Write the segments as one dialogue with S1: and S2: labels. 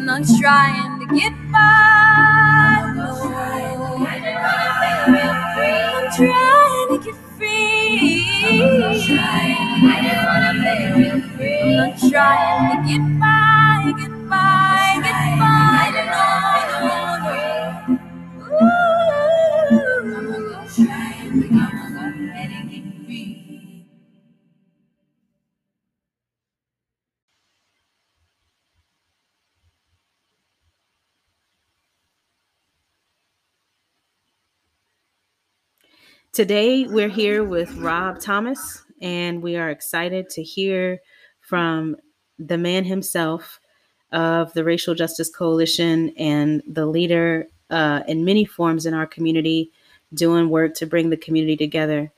S1: I'm not trying to get by. I'm trying to get free. I'm not trying to get by, get by,
S2: Today, we're here with Rob Thomas, and we are excited to hear from the man himself of the Racial Justice Coalition and the leader uh, in many forms in our community, doing work to bring the community together.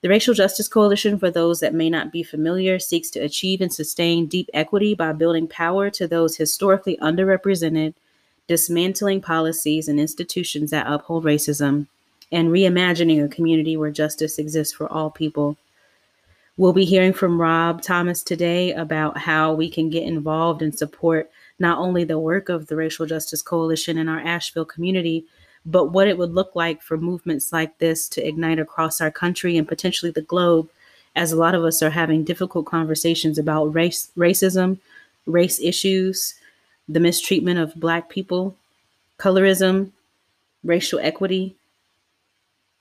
S2: The Racial Justice Coalition, for those that may not be familiar, seeks to achieve and sustain deep equity by building power to those historically underrepresented, dismantling policies and institutions that uphold racism, and reimagining a community where justice exists for all people. We'll be hearing from Rob Thomas today about how we can get involved and support not only the work of the Racial Justice Coalition in our Asheville community, but what it would look like for movements like this to ignite across our country and potentially the globe, as a lot of us are having difficult conversations about race, racism, race issues, the mistreatment of Black people, colorism, racial equity,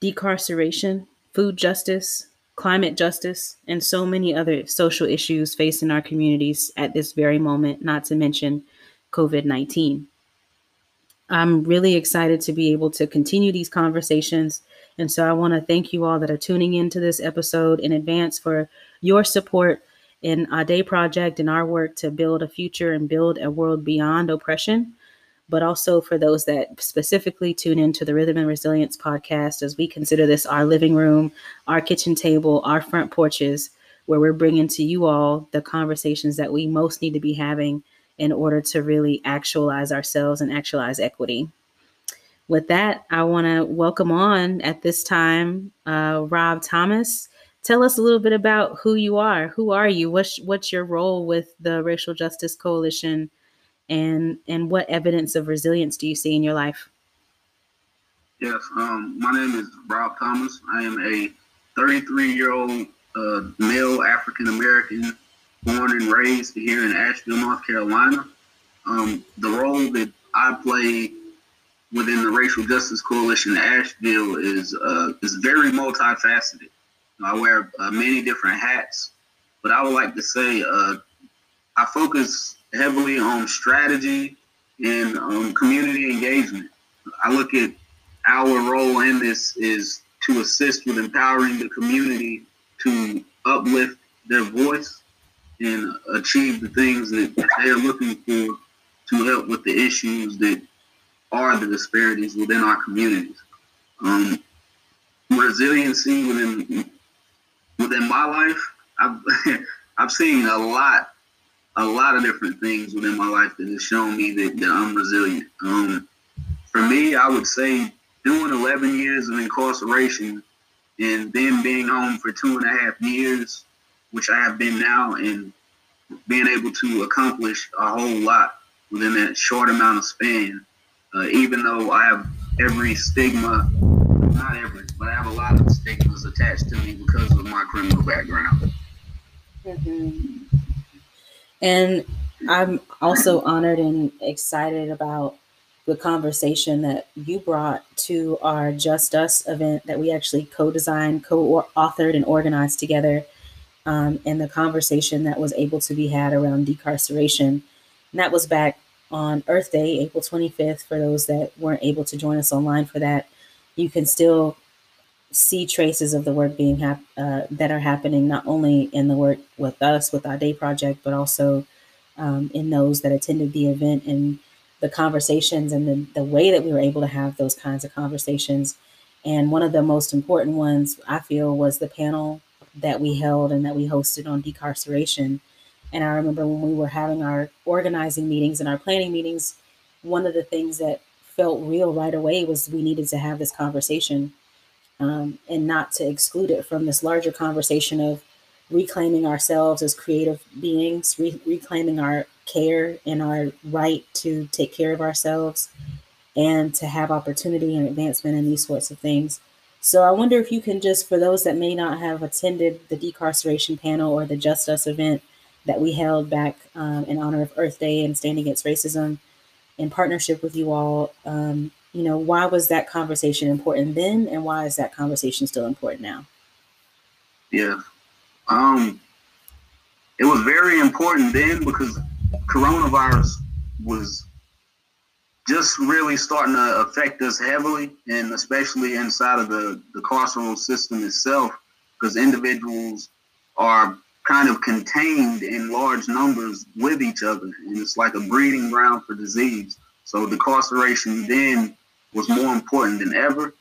S2: decarceration, food justice, climate justice, and so many other social issues facing our communities at this very moment, not to mention COVID 19. I'm really excited to be able to continue these conversations. And so I want to thank you all that are tuning into this episode in advance for your support in our day project and our work to build a future and build a world beyond oppression but also for those that specifically tune into the Rhythm and Resilience podcast as we consider this our living room, our kitchen table, our front porches, where we're bringing to you all the conversations that we most need to be having in order to really actualize ourselves and actualize equity. With that, I want to welcome on at this time uh, Rob Thomas. Tell us a little bit about who you are. Who are you? What's what's your role with the Racial Justice Coalition? And and what evidence of resilience do you see in your life?
S3: Yes, um, my name is Rob Thomas. I am a 33 year old uh, male African American, born and raised here in Asheville, North Carolina. Um, the role that I play within the Racial Justice Coalition Asheville is uh, is very multifaceted. I wear uh, many different hats, but I would like to say uh, I focus heavily on strategy and um, community engagement. I look at our role in this is to assist with empowering the community to uplift their voice and achieve the things that they are looking for to help with the issues that are the disparities within our communities. Um, resiliency within within my life, I've I've seen a lot a lot of different things within my life that has shown me that, that I'm resilient. Um, for me, I would say doing 11 years of incarceration and then being home for two and a half years, which I have been now, and being able to accomplish a whole lot within that short amount of span, uh, even though I have every stigma, not every, but I have a lot of stigmas attached to me because of my criminal background.
S2: Mm-hmm. And I'm also honored and excited about the conversation that you brought to our Just Us event that we actually co designed, co authored, and organized together. Um, and the conversation that was able to be had around decarceration. And that was back on Earth Day, April 25th. For those that weren't able to join us online for that, you can still see traces of the work being hap- uh, that are happening not only in the work with us with our day project but also um, in those that attended the event and the conversations and the, the way that we were able to have those kinds of conversations. And one of the most important ones i feel was the panel that we held and that we hosted on decarceration. And i remember when we were having our organizing meetings and our planning meetings one of the things that felt real right away was we needed to have this conversation um, and not to exclude it from this larger conversation of reclaiming ourselves as creative beings, re- reclaiming our care and our right to take care of ourselves and to have opportunity and advancement in these sorts of things. So I wonder if you can just, for those that may not have attended the decarceration panel or the Just Us event that we held back um, in honor of Earth Day and Stand Against Racism in partnership with you all, um, you know, why was that conversation important then and why is that conversation still important now?
S3: Yeah. Um, it was very important then because coronavirus was just really starting to affect us heavily, and especially inside of the, the carceral system itself, because individuals are kind of contained in large numbers with each other, and it's like a breeding ground for disease. So decarceration then was more important than ever,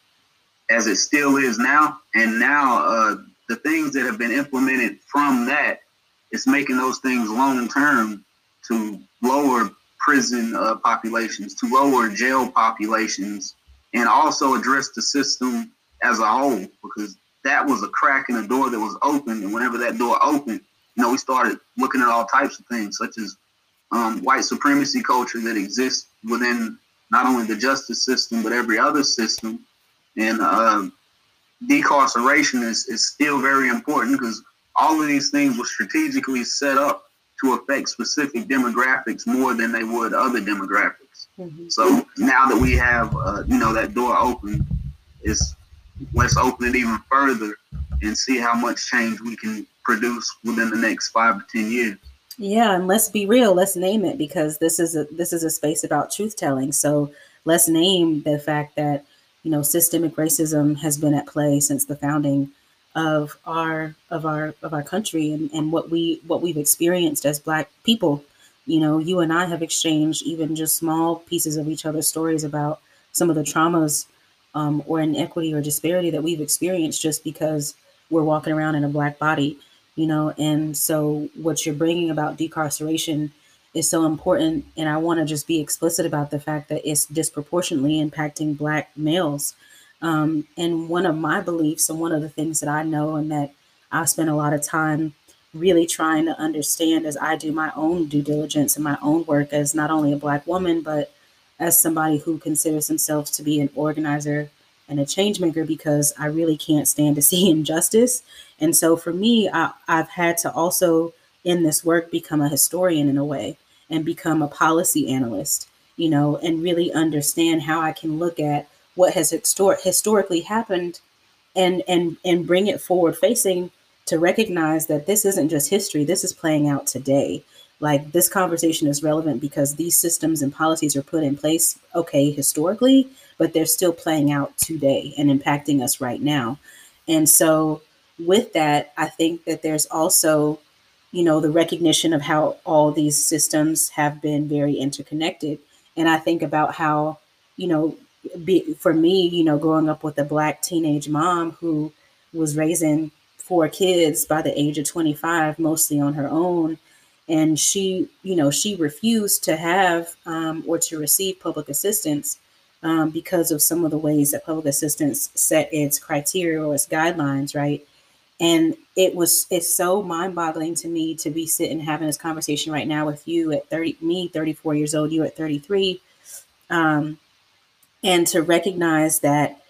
S3: as it still is now. And now uh, the things that have been implemented from that, it's making those things long term to lower prison uh, populations, to lower jail populations, and also address the system as a whole because that was a crack in the door that was open. And whenever that door opened, you know, we started looking at all types of things, such as um, white supremacy culture that exists within not only the justice system but every other system. And uh, decarceration is, is still very important because all of these things were strategically set up to affect specific demographics more than they would other demographics. Mm-hmm. So now that we have, uh, you know, that door open, is let's open it even further and see how much change we can produce within the next five to ten years.
S2: Yeah, and let's be real. Let's name it because this is a this is a space about truth telling. So let's name the fact that you know systemic racism has been at play since the founding of our of our of our country and, and what we what we've experienced as black people you know you and i have exchanged even just small pieces of each other's stories about some of the traumas um, or inequity or disparity that we've experienced just because we're walking around in a black body you know and so what you're bringing about decarceration is so important and i want to just be explicit about the fact that it's disproportionately impacting black males. Um, and one of my beliefs, and one of the things that I know, and that I spend a lot of time really trying to understand as I do my own due diligence and my own work as not only a Black woman, but as somebody who considers themselves to be an organizer and a change maker because I really can't stand to see injustice. And so for me, I, I've had to also in this work become a historian in a way and become a policy analyst, you know, and really understand how I can look at what has histor- historically happened and and and bring it forward facing to recognize that this isn't just history this is playing out today like this conversation is relevant because these systems and policies are put in place okay historically but they're still playing out today and impacting us right now and so with that i think that there's also you know the recognition of how all these systems have been very interconnected and i think about how you know be, for me, you know, growing up with a black teenage mom who was raising four kids by the age of 25, mostly on her own. And she, you know, she refused to have um, or to receive public assistance um, because of some of the ways that public assistance set its criteria or its guidelines, right? And it was it's so mind-boggling to me to be sitting having this conversation right now with you at 30, me 34 years old, you at 33. Um, and to recognize that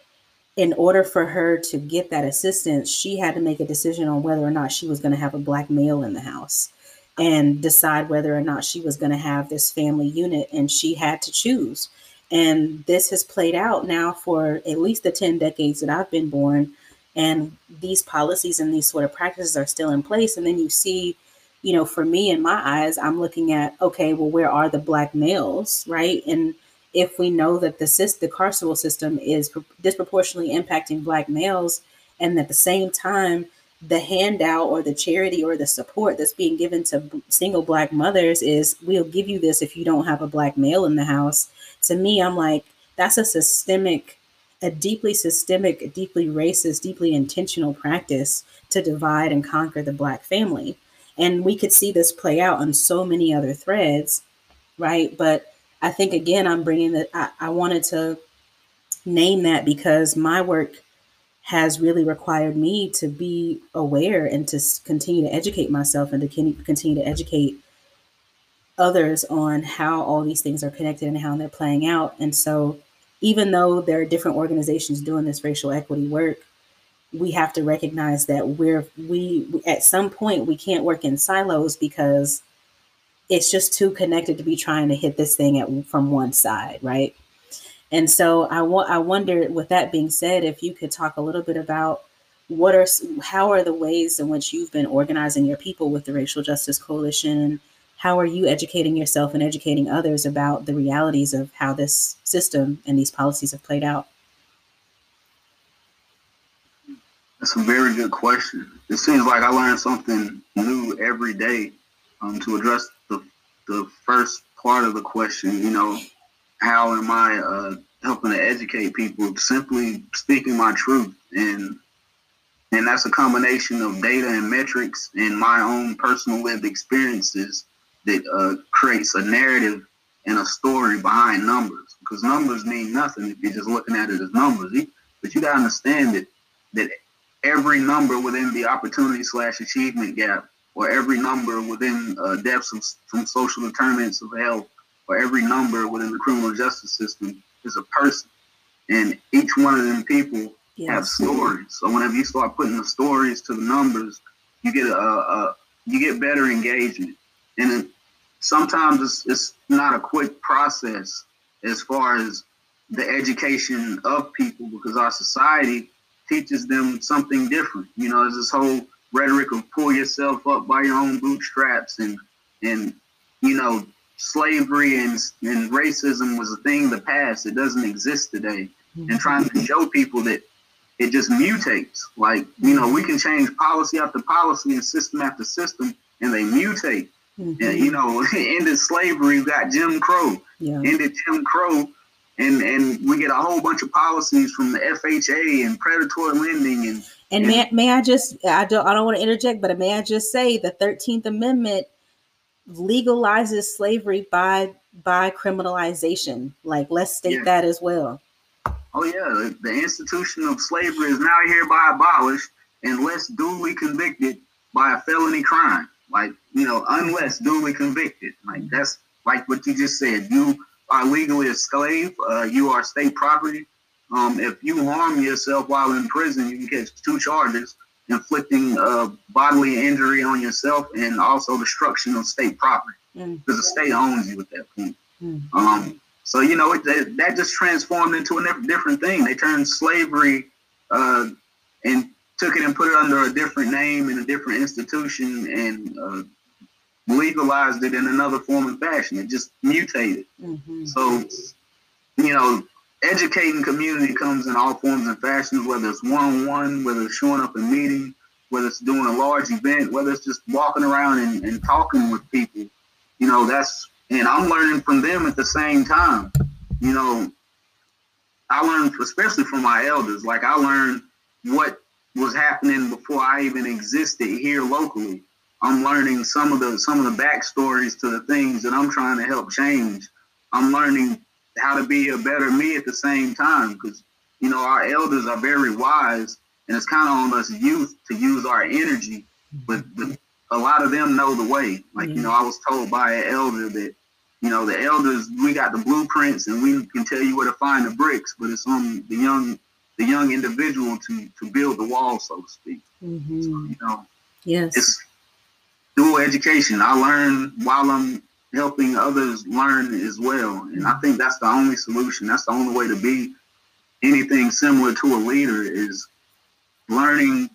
S2: in order for her to get that assistance, she had to make a decision on whether or not she was going to have a black male in the house and decide whether or not she was going to have this family unit. And she had to choose. And this has played out now for at least the 10 decades that I've been born. And these policies and these sort of practices are still in place. And then you see, you know, for me in my eyes, I'm looking at, okay, well, where are the black males, right? And if we know that the the carceral system is disproportionately impacting black males and at the same time the handout or the charity or the support that's being given to single black mothers is we'll give you this if you don't have a black male in the house to me i'm like that's a systemic a deeply systemic deeply racist deeply intentional practice to divide and conquer the black family and we could see this play out on so many other threads right but I think again, I'm bringing that. I, I wanted to name that because my work has really required me to be aware and to continue to educate myself and to continue to educate others on how all these things are connected and how they're playing out. And so, even though there are different organizations doing this racial equity work, we have to recognize that we're we at some point we can't work in silos because it's just too connected to be trying to hit this thing at, from one side, right? And so I want I wonder with that being said if you could talk a little bit about what are how are the ways in which you've been organizing your people with the Racial Justice Coalition how are you educating yourself and educating others about the realities of how this system and these policies have played out?
S3: That's a very good question. It seems like I learn something new every day. Um, to address the the first part of the question, you know, how am I uh, helping to educate people? Simply speaking my truth, and and that's a combination of data and metrics and my own personal lived experiences that uh, creates a narrative and a story behind numbers. Because numbers mean nothing if you're just looking at it as numbers. But you got to understand that that every number within the opportunity slash achievement gap, or every number within uh, deaths from, from social determinants of health, or every number within the criminal justice system is a person. And each one of them people yes. have stories. So whenever you start putting the stories to the numbers, you get a, a you get better engagement. And sometimes it's, it's not a quick process as far as the education of people because our society teaches them something different. You know, there's this whole rhetoric of pull yourself up by your own bootstraps and and you know slavery and and racism was a thing of the past. It doesn't exist today. And trying to show people that it just mutates. Like, you know, we can change policy after policy and system after system and they mutate. Mm-hmm. And, you know, ended slavery, we got Jim Crow. Yeah. Ended Jim Crow and and we get a whole bunch of policies from the FHA and predatory lending and
S2: and, and may, may I just I don't I don't want to interject, but may I just say the Thirteenth Amendment legalizes slavery by by criminalization. Like let's state yeah. that as well.
S3: Oh yeah, the, the institution of slavery is now hereby abolished unless duly convicted by a felony crime. Like you know, unless duly convicted. Like that's like what you just said. You are legally a slave. Uh, you are state property. Um, if you harm yourself while in prison, you can catch two charges: inflicting uh, bodily injury on yourself and also destruction of state property, because mm. the state owns you at that point. Mm. Um, so you know it, that just transformed into a different thing. They turned slavery uh, and took it and put it under a different name in a different institution and uh, legalized it in another form and fashion. It just mutated. Mm-hmm. So, you know, educating community comes in all forms and fashions, whether it's one on one, whether it's showing up in meeting, whether it's doing a large event, whether it's just walking around and, and talking with people. You know, that's, and I'm learning from them at the same time. You know, I learned, especially from my elders, like I learned what was happening before I even existed here locally. I'm learning some of the some of the backstories to the things that I'm trying to help change. I'm learning how to be a better me at the same time because you know our elders are very wise, and it's kind of on us youth to use our energy. But, but a lot of them know the way. Like you know, I was told by an elder that you know the elders we got the blueprints and we can tell you where to find the bricks, but it's on the young the young individual to to build the wall, so to speak. Mm-hmm. So, you know,
S2: yes,
S3: it's dual education. I learn while I'm helping others learn as well. And I think that's the only solution. That's the only way to be anything similar to a leader is learning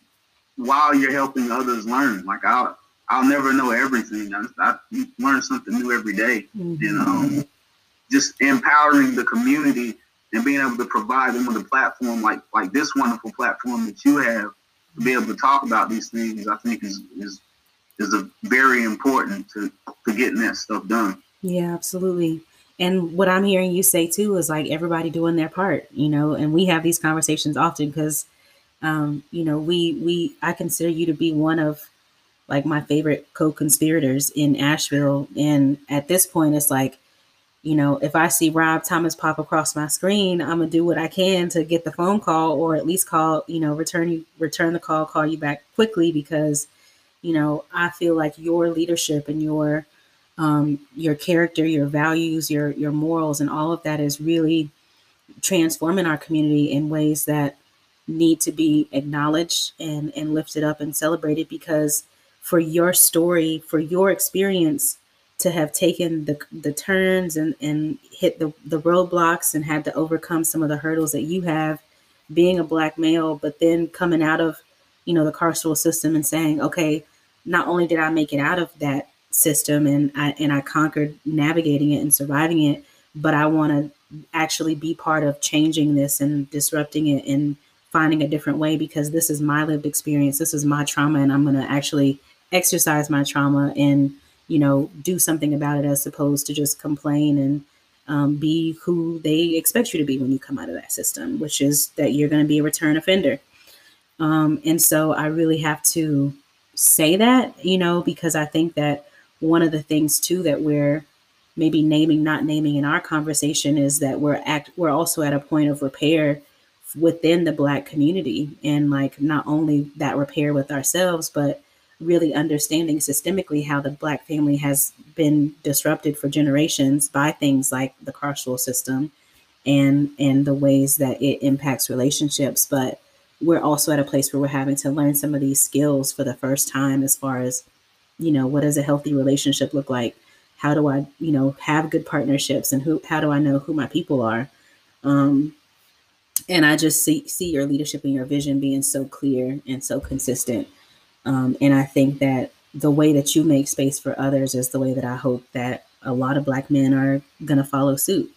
S3: while you're helping others learn. Like I'll I'll never know everything. I, I learn something new every day. Mm-hmm. And um, just empowering the community and being able to provide them with a platform like like this wonderful platform that you have to be able to talk about these things, I think is is is a very important to, to getting that stuff done.
S2: Yeah, absolutely. And what I'm hearing you say too is like everybody doing their part, you know, and we have these conversations often because um, you know, we we I consider you to be one of like my favorite co-conspirators in Asheville. And at this point it's like, you know, if I see Rob Thomas pop across my screen, I'm gonna do what I can to get the phone call or at least call, you know, return you return the call, call you back quickly because you know, I feel like your leadership and your um, your character, your values, your your morals, and all of that is really transforming our community in ways that need to be acknowledged and and lifted up and celebrated because for your story, for your experience to have taken the the turns and and hit the the roadblocks and had to overcome some of the hurdles that you have being a black male, but then coming out of you know the carceral system and saying, okay, not only did I make it out of that system and I and I conquered navigating it and surviving it, but I want to actually be part of changing this and disrupting it and finding a different way because this is my lived experience. This is my trauma and I'm going to actually exercise my trauma and you know do something about it as opposed to just complain and um, be who they expect you to be when you come out of that system, which is that you're going to be a return offender. Um, and so I really have to say that, you know, because I think that one of the things too that we're maybe naming, not naming in our conversation is that we're act we're also at a point of repair within the black community and like not only that repair with ourselves, but really understanding systemically how the black family has been disrupted for generations by things like the carceral system and and the ways that it impacts relationships. But we're also at a place where we're having to learn some of these skills for the first time as far as you know what does a healthy relationship look like? How do i you know have good partnerships and who how do i know who my people are? Um and i just see see your leadership and your vision being so clear and so consistent. Um and i think that the way that you make space for others is the way that i hope that a lot of black men are going to follow suit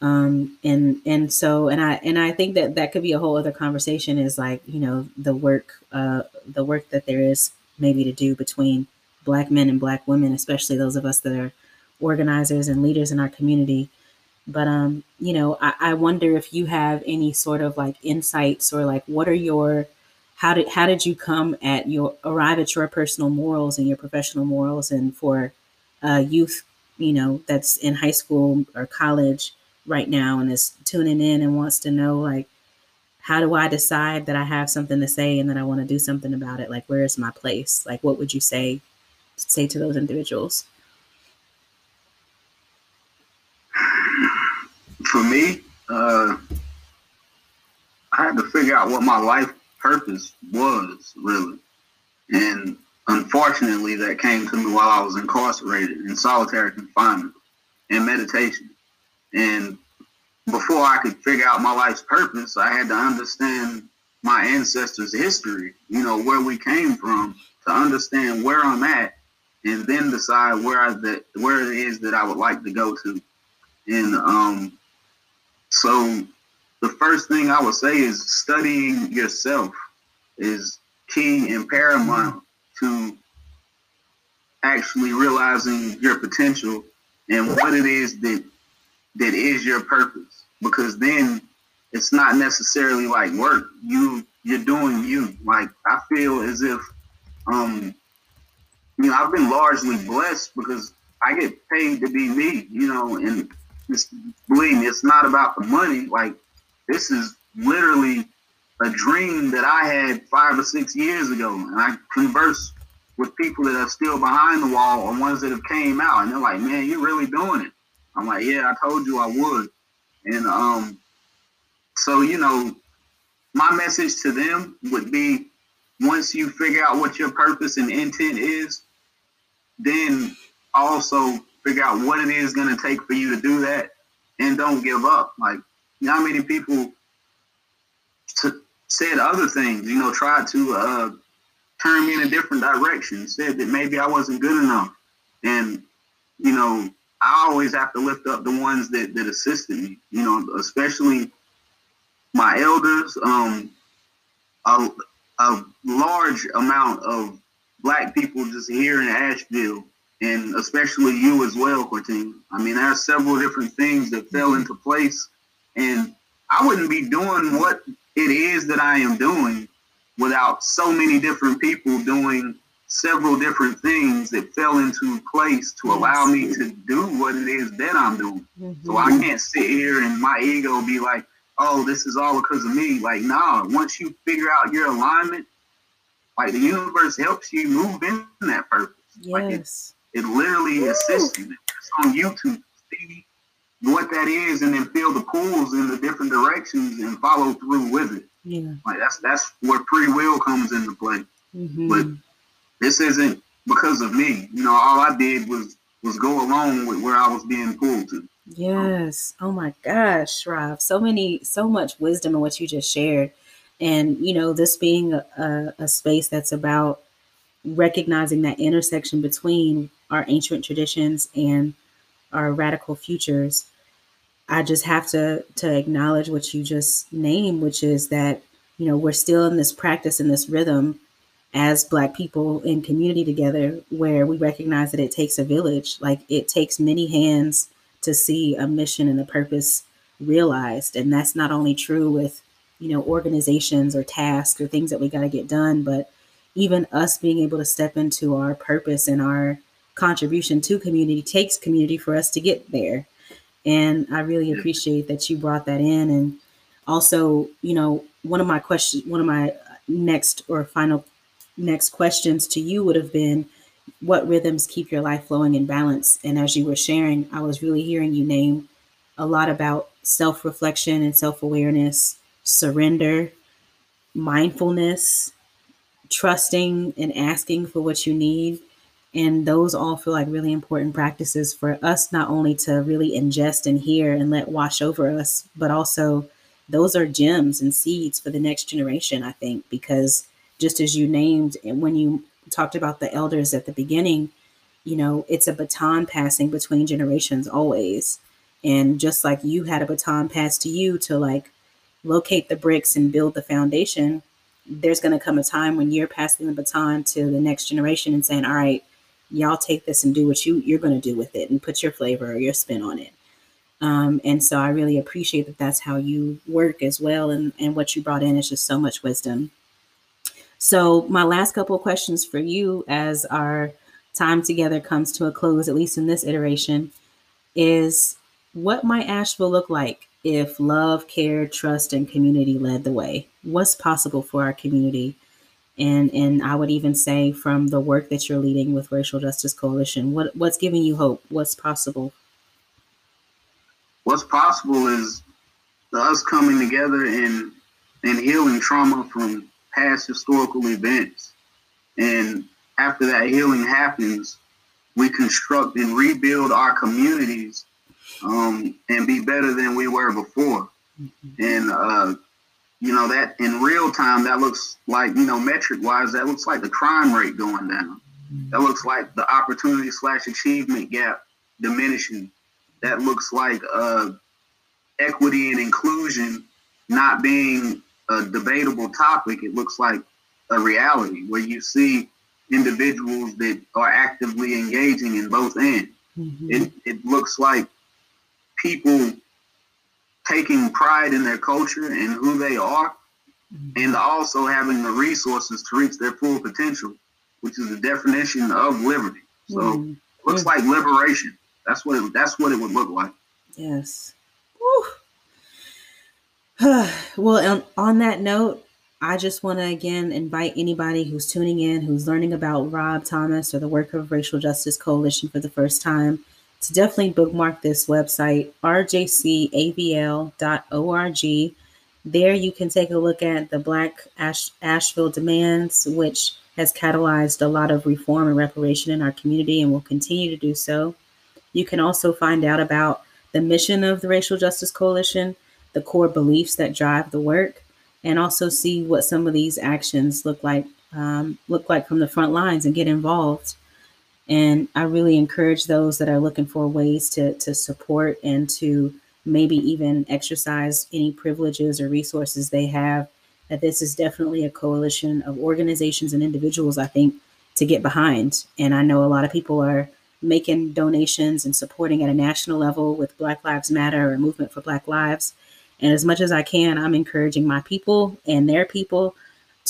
S2: um and and so and i and i think that that could be a whole other conversation is like you know the work uh the work that there is maybe to do between black men and black women especially those of us that are organizers and leaders in our community. But um you know I, I wonder if you have any sort of like insights or like what are your how did how did you come at your arrive at your personal morals and your professional morals? And for uh, youth you know that's in high school or college right now and is tuning in and wants to know like how do I decide that I have something to say and that I want to do something about it? Like where is my place? Like what would you say say to those individuals?
S3: For me, uh, I had to figure out what my life purpose was really, and unfortunately, that came to me while I was incarcerated in solitary confinement and meditation. And before I could figure out my life's purpose, I had to understand my ancestors' history, you know, where we came from, to understand where I'm at, and then decide where I that where it is that I would like to go to. And um, so the first thing I would say is studying yourself is key and paramount to actually realizing your potential and what it is that that is your purpose. Because then it's not necessarily like work. You you're doing you. Like i feel as if um you know i've been largely blessed because i get paid to be me you know and believe me it's not about the money. Like this is literally a dream that i had five or six years ago. And i converse with people that are still behind the wall or ones that have came out. And they're like man you're really doing it I'm like, yeah, I told you I would. And um, so, you know, my message to them would be once you figure out what your purpose and intent is, then also figure out what it is going to take for you to do that and don't give up. Like, how many people t- said other things, you know, tried to uh, turn me in a different direction, said that maybe I wasn't good enough. And, you know, I always have to lift up the ones that, that assisted me, you know, especially my elders. Um, a, a large amount of black people just here in Asheville, and especially you as well, Cortina. I mean, there are several different things that fell into place, and I wouldn't be doing what it is that I am doing without so many different people doing several different things that fell into place to allow me to do what it is that I'm doing. Mm-hmm. So I can't sit here and my ego be like, oh, this is all because of me. Like, nah, once you figure out your alignment, like the universe helps you move in that purpose.
S2: Yes.
S3: It literally
S2: Woo.
S3: assists you. It's on YouTube. See what that is, and then feel the pulls in the different directions and follow through with it.
S2: Yeah.
S3: Like that's that's where free will comes into play.
S2: Mhm.
S3: But this isn't because of me. You know, all I did was was go along with where I was being pulled to.
S2: Yes. Oh my gosh, Rob. So many, so much wisdom in what you just shared. And, you know, this being a, a, space that's about recognizing that intersection between our ancient traditions and our radical futures. I just have to to acknowledge what you just named, which is that, you know, we're still in this practice in this rhythm as black people in community together where we recognize that it takes a village like it takes many hands to see a mission and a purpose realized. And that's not only true with you know organizations or tasks or things that we got to get done but even us being able to step into our purpose and our contribution to community takes community for us to get there. And i really appreciate that you brought that in. And also you know one of my questions one of my next or final next questions to you would have been what rhythms keep your life flowing in balance? And as you were sharing i was really hearing you name a lot about self-reflection and self-awareness surrender mindfulness trusting and asking for what you need. And those all feel like really important practices for us not only to really ingest and hear and let wash over us but also those are gems and seeds for the next generation i think because just as you named when you talked about the elders at the beginning, you know, it's a baton passing between generations always. And just like you had a baton passed to you to like locate the bricks and build the foundation, there's going to come a time when you're passing the baton to the next generation and saying, all right, y'all take this and do what you you're going to do with it and put your flavor or your spin on it. Um, and so I really appreciate that that's how you work as well. And, and what you brought in is just so much wisdom. So, my last couple of questions for you as our time together comes to a close, at least in this iteration, is what might Asheville look like if love, care, trust, and community led the way? What's possible for our community? And and I would even say from the work that you're leading with Racial Justice Coalition, what what's giving you hope? What's possible?
S3: What's possible is us coming together and and healing trauma from past historical events. And after that healing happens, we construct and rebuild our communities um, and be better than we were before. Mm-hmm. And, uh, you know, that in real time, that looks like, you know, metric wise, that looks like the crime rate going down. Mm-hmm. That looks like the opportunity slash achievement gap diminishing. That looks like uh, equity and inclusion not being a debatable topic, it looks like a reality where you see individuals that are actively engaging in both ends. Mm-hmm. It, it looks like people taking pride in their culture and who they are, mm-hmm. and also having the resources to reach their full potential, which is the definition of liberty. So mm-hmm. looks like liberation. That's what it, that's what it would look like.
S2: Yes. Well, on, on that note, I just want to again invite anybody who's tuning in, who's learning about Rob Thomas or the work of Racial Justice Coalition for the first time, to definitely bookmark this website, rjcavl.org. There you can take a look at the Black Ash- Asheville demands, which has catalyzed a lot of reform and reparation in our community and will continue to do so. You can also find out about the mission of the Racial Justice Coalition the core beliefs that drive the work, and also see what some of these actions look like um, look like from the front lines and get involved. And I really encourage those that are looking for ways to to support and to maybe even exercise any privileges or resources they have. That this is definitely a coalition of organizations and individuals. I think to get behind, and I know a lot of people are making donations and supporting at a national level with Black Lives Matter or Movement for Black Lives. And as much as I can, I'm encouraging my people and their people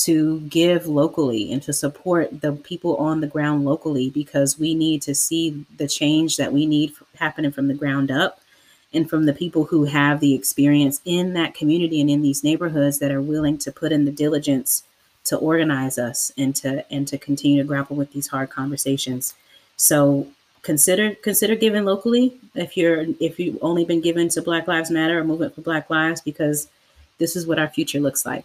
S2: to give locally and to support the people on the ground locally because we need to see the change that we need happening from the ground up and from the people who have the experience in that community and in these neighborhoods that are willing to put in the diligence to organize us and to and to continue to grapple with these hard conversations. So consider consider giving locally if you're if you've only been given to Black Lives Matter or Movement for Black Lives because this is what our future looks like.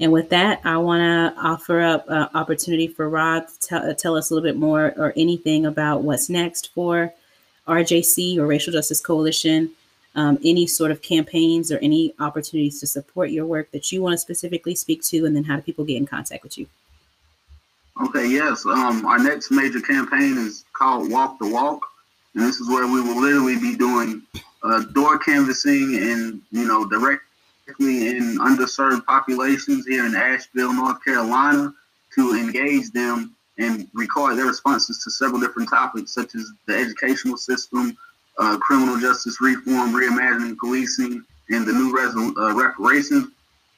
S2: And with that, I want to offer up an opportunity for Rob to tell, tell us a little bit more or anything about what's next for RJC or Racial Justice Coalition, um, any sort of campaigns or any opportunities to support your work that you want to specifically speak to, and then how do people get in contact with you?
S3: Okay, yes. Um, our next major campaign is called Walk the Walk, and this is where we will literally be doing uh, door canvassing and you know directly in underserved populations here in Asheville, North Carolina, to engage them and record their responses to several different topics, such as the educational system, uh, criminal justice reform, reimagining policing, and the new resol- uh, reparations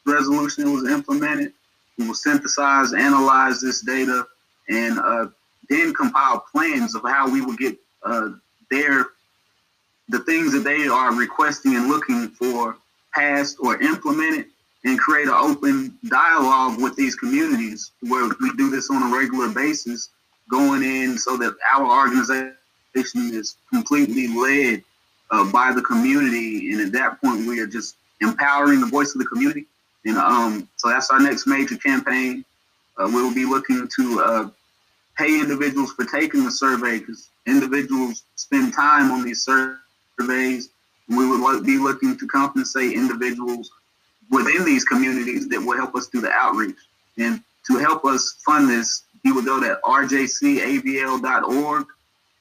S3: resolution was implemented. We will synthesize, analyze this data, and uh, then compile plans of how we will get uh, their the things that they are requesting and looking for passed or implemented and create an open dialogue with these communities where we do this on a regular basis, going in so that our organization is completely led uh, by the community. And at that point, we are just empowering the voice of the community. And um, so that's our next major campaign. Uh, we'll be looking to uh, pay individuals for taking the survey because individuals spend time on these surveys we would be looking to compensate individuals within these communities that will help us do the outreach. And to help us fund this, you would go to rjcavl.org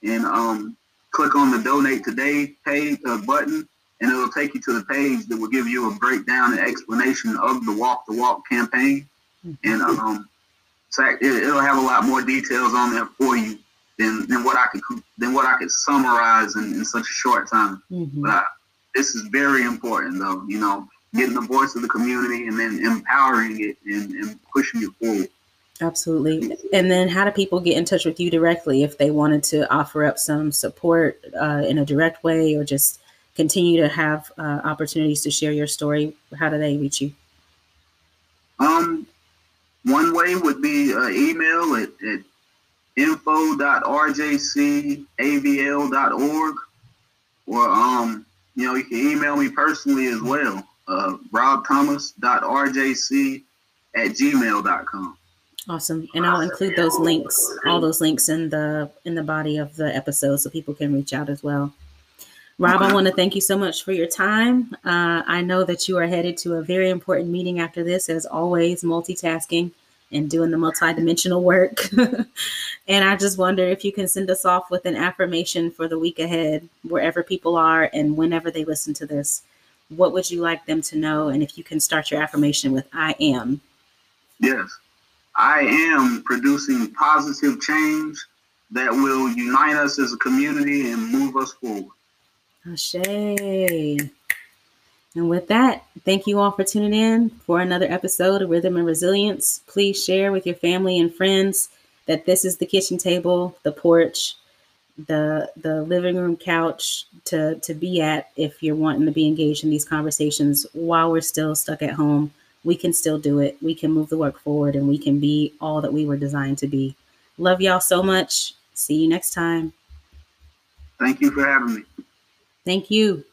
S3: and um, click on the donate today page uh, button, and it'll take you to the page that will give you a breakdown and explanation of the Walk the Walk campaign. And um, it, it'll have a lot more details on there for you than, than what I could than what I could summarize in, in such a short time. Mm-hmm. But I, this is very important, though. You know, getting the voice of the community and then empowering it and, and pushing it forward.
S2: Absolutely. And then, how do people get in touch with you directly if they wanted to offer up some support uh, in a direct way or just continue to have uh, opportunities to share your story? How do they reach you?
S3: Um, one way would be uh, email at, at info.rjcavl.org or um, you know, you can email me personally as well. Uh, robthomas.rjc at gmail.com.
S2: Awesome. And I'll include those links, all those links in the in the body of the episode so people can reach out as well. Rob, I want to thank you so much for your time. Uh, I know that you are headed to a very important meeting after this, as always, multitasking and doing the multidimensional work. and I just wonder if you can send us off with an affirmation for the week ahead, wherever people are and whenever they listen to this. What would you like them to know? And if you can start your affirmation with I am.
S3: Yes. I am producing positive change that will unite us as a community and move us forward.
S2: Ashe. And with that, thank you all for tuning in for another episode of Rhythm and Resilience. Please share with your family and friends that this is the kitchen table, the porch, the the living room couch to to be at if you're wanting to be engaged in these conversations while we're still stuck at home. We can still do it. We can move the work forward and we can be all that we were designed to be. Love y'all so much. See you next time.
S3: Thank you for having me.
S2: Thank you.